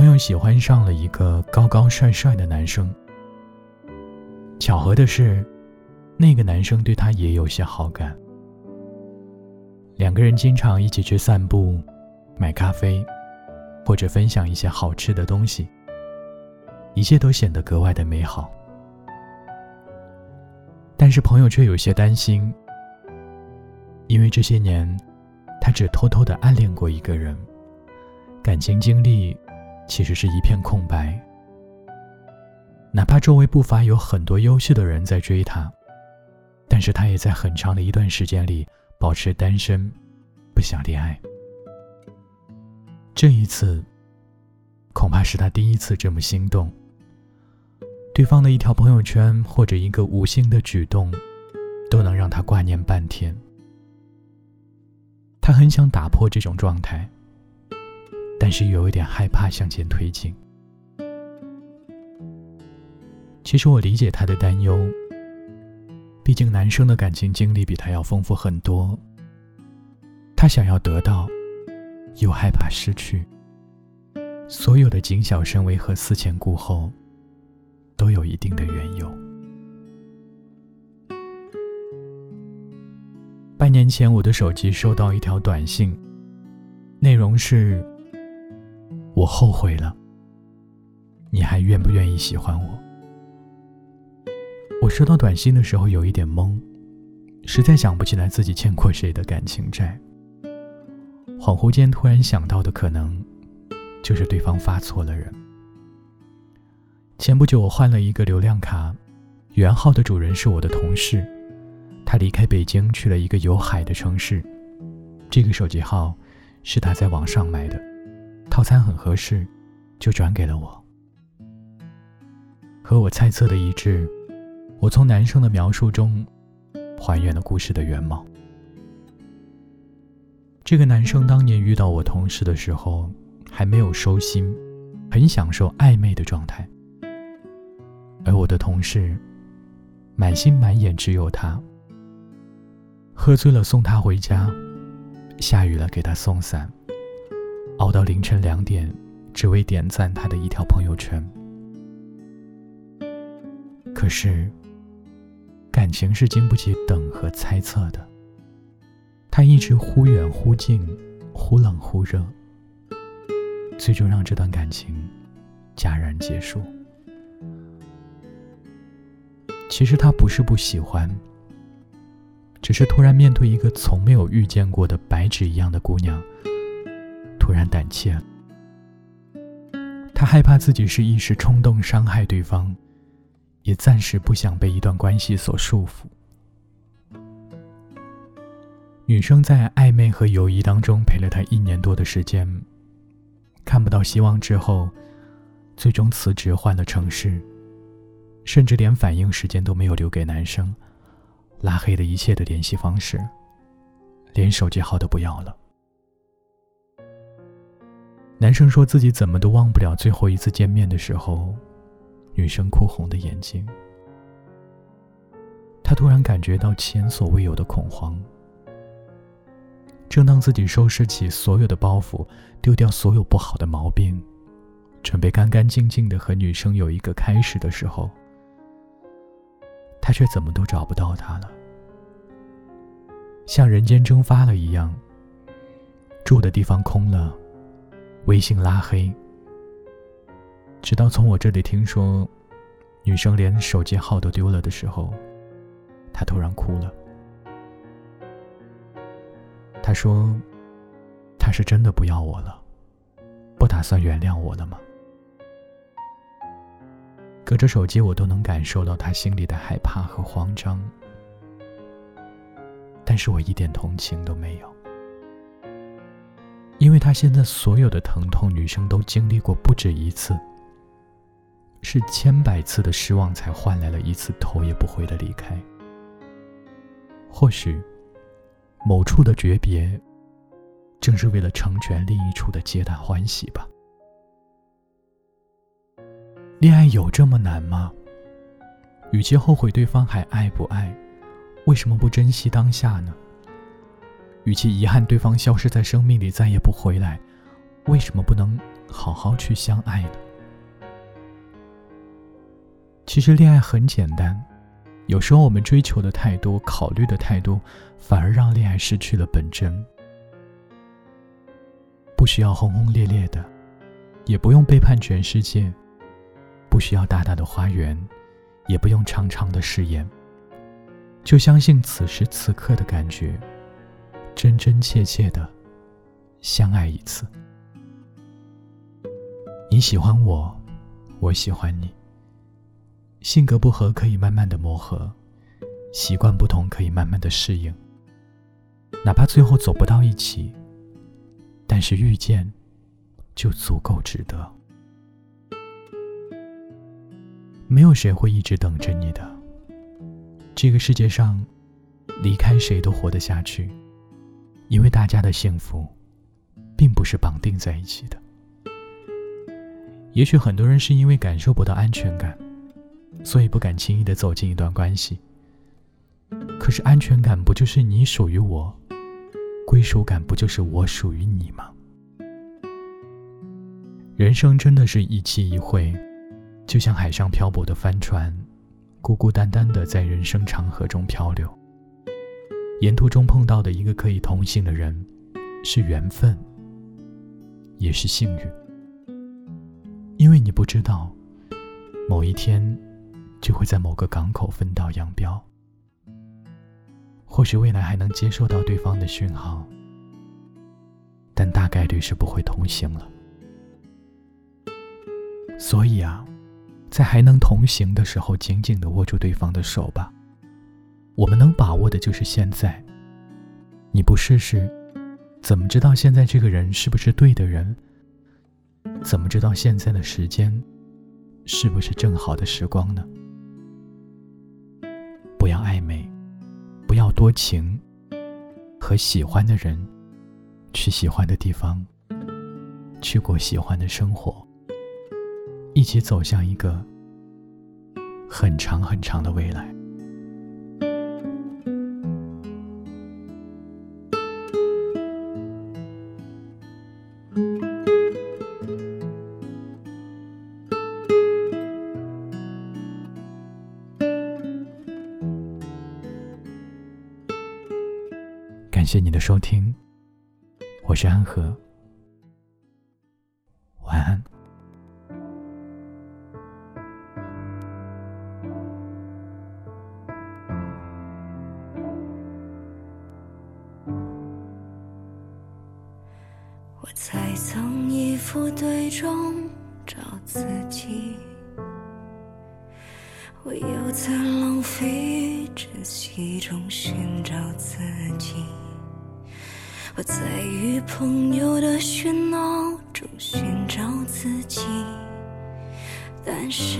朋友喜欢上了一个高高帅帅的男生。巧合的是，那个男生对他也有些好感。两个人经常一起去散步、买咖啡，或者分享一些好吃的东西，一切都显得格外的美好。但是朋友却有些担心，因为这些年，他只偷偷的暗恋过一个人，感情经历。其实是一片空白。哪怕周围不乏有很多优秀的人在追她，但是她也在很长的一段时间里保持单身，不想恋爱。这一次，恐怕是她第一次这么心动。对方的一条朋友圈或者一个无心的举动，都能让她挂念半天。她很想打破这种状态。但是有一点害怕向前推进。其实我理解他的担忧，毕竟男生的感情经历比他要丰富很多。他想要得到，又害怕失去。所有的谨小慎微和思前顾后，都有一定的缘由。半年前，我的手机收到一条短信，内容是。我后悔了，你还愿不愿意喜欢我？我收到短信的时候有一点懵，实在想不起来自己欠过谁的感情债。恍惚间突然想到的可能，就是对方发错了人。前不久我换了一个流量卡，原号的主人是我的同事，他离开北京去了一个有海的城市。这个手机号是他在网上买的。套餐很合适，就转给了我。和我猜测的一致，我从男生的描述中还原了故事的原貌。这个男生当年遇到我同事的时候，还没有收心，很享受暧昧的状态。而我的同事，满心满眼只有他。喝醉了送他回家，下雨了给他送伞。熬到凌晨两点，只为点赞他的一条朋友圈。可是，感情是经不起等和猜测的。他一直忽远忽近，忽冷忽热，最终让这段感情戛然结束。其实他不是不喜欢，只是突然面对一个从没有遇见过的白纸一样的姑娘。突然胆怯，他害怕自己是一时冲动伤害对方，也暂时不想被一段关系所束缚。女生在暧昧和友谊当中陪了他一年多的时间，看不到希望之后，最终辞职换了城市，甚至连反应时间都没有留给男生，拉黑了一切的联系方式，连手机号都不要了。男生说自己怎么都忘不了最后一次见面的时候，女生哭红的眼睛。他突然感觉到前所未有的恐慌。正当自己收拾起所有的包袱，丢掉所有不好的毛病，准备干干净净的和女生有一个开始的时候，他却怎么都找不到她了，像人间蒸发了一样。住的地方空了。微信拉黑，直到从我这里听说女生连手机号都丢了的时候，他突然哭了。他说：“他是真的不要我了，不打算原谅我了吗？”隔着手机，我都能感受到他心里的害怕和慌张，但是我一点同情都没有。因为他现在所有的疼痛，女生都经历过不止一次，是千百次的失望才换来了一次头也不回的离开。或许，某处的诀别，正是为了成全另一处的皆大欢喜吧。恋爱有这么难吗？与其后悔对方还爱不爱，为什么不珍惜当下呢？与其遗憾对方消失在生命里再也不回来，为什么不能好好去相爱呢？其实恋爱很简单，有时候我们追求的太多，考虑的太多，反而让恋爱失去了本真。不需要轰轰烈烈的，也不用背叛全世界，不需要大大的花园，也不用长长的誓言，就相信此时此刻的感觉，真真切切的相爱一次。你喜欢我，我喜欢你。性格不合可以慢慢的磨合，习惯不同可以慢慢的适应。哪怕最后走不到一起，但是遇见就足够值得。没有谁会一直等着你的。这个世界上，离开谁都活得下去，因为大家的幸福，并不是绑定在一起的。也许很多人是因为感受不到安全感。所以不敢轻易的走进一段关系。可是安全感不就是你属于我，归属感不就是我属于你吗？人生真的是一期一会，就像海上漂泊的帆船，孤孤单单的在人生长河中漂流。沿途中碰到的一个可以同行的人，是缘分，也是幸运。因为你不知道，某一天。就会在某个港口分道扬镳。或许未来还能接受到对方的讯号，但大概率是不会同行了。所以啊，在还能同行的时候，紧紧的握住对方的手吧。我们能把握的就是现在。你不试试，怎么知道现在这个人是不是对的人？怎么知道现在的时间是不是正好的时光呢？不要暧昧，不要多情，和喜欢的人去喜欢的地方，去过喜欢的生活，一起走向一个很长很长的未来。感谢你的收听，我是安和，晚安。我在从一副对中找自己，我又在浪费珍惜中寻找自己。我在与朋友的喧闹中寻找自己，但是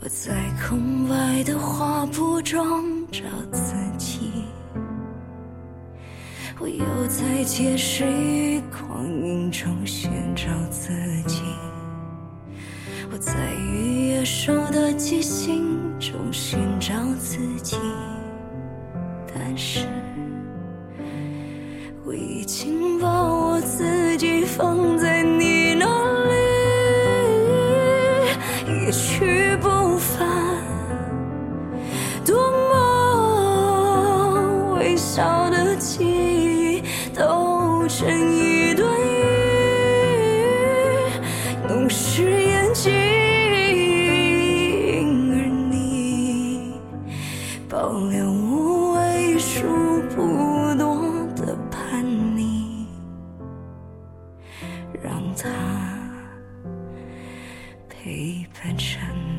我在空白的画布中。找自己，我又在街市与光阴中寻找自己，我在与野兽的即兴中寻找自己，但是我已经把我自己放成一段雨，弄湿眼睛，而你保留我为数不多的叛逆，让它陪伴着你。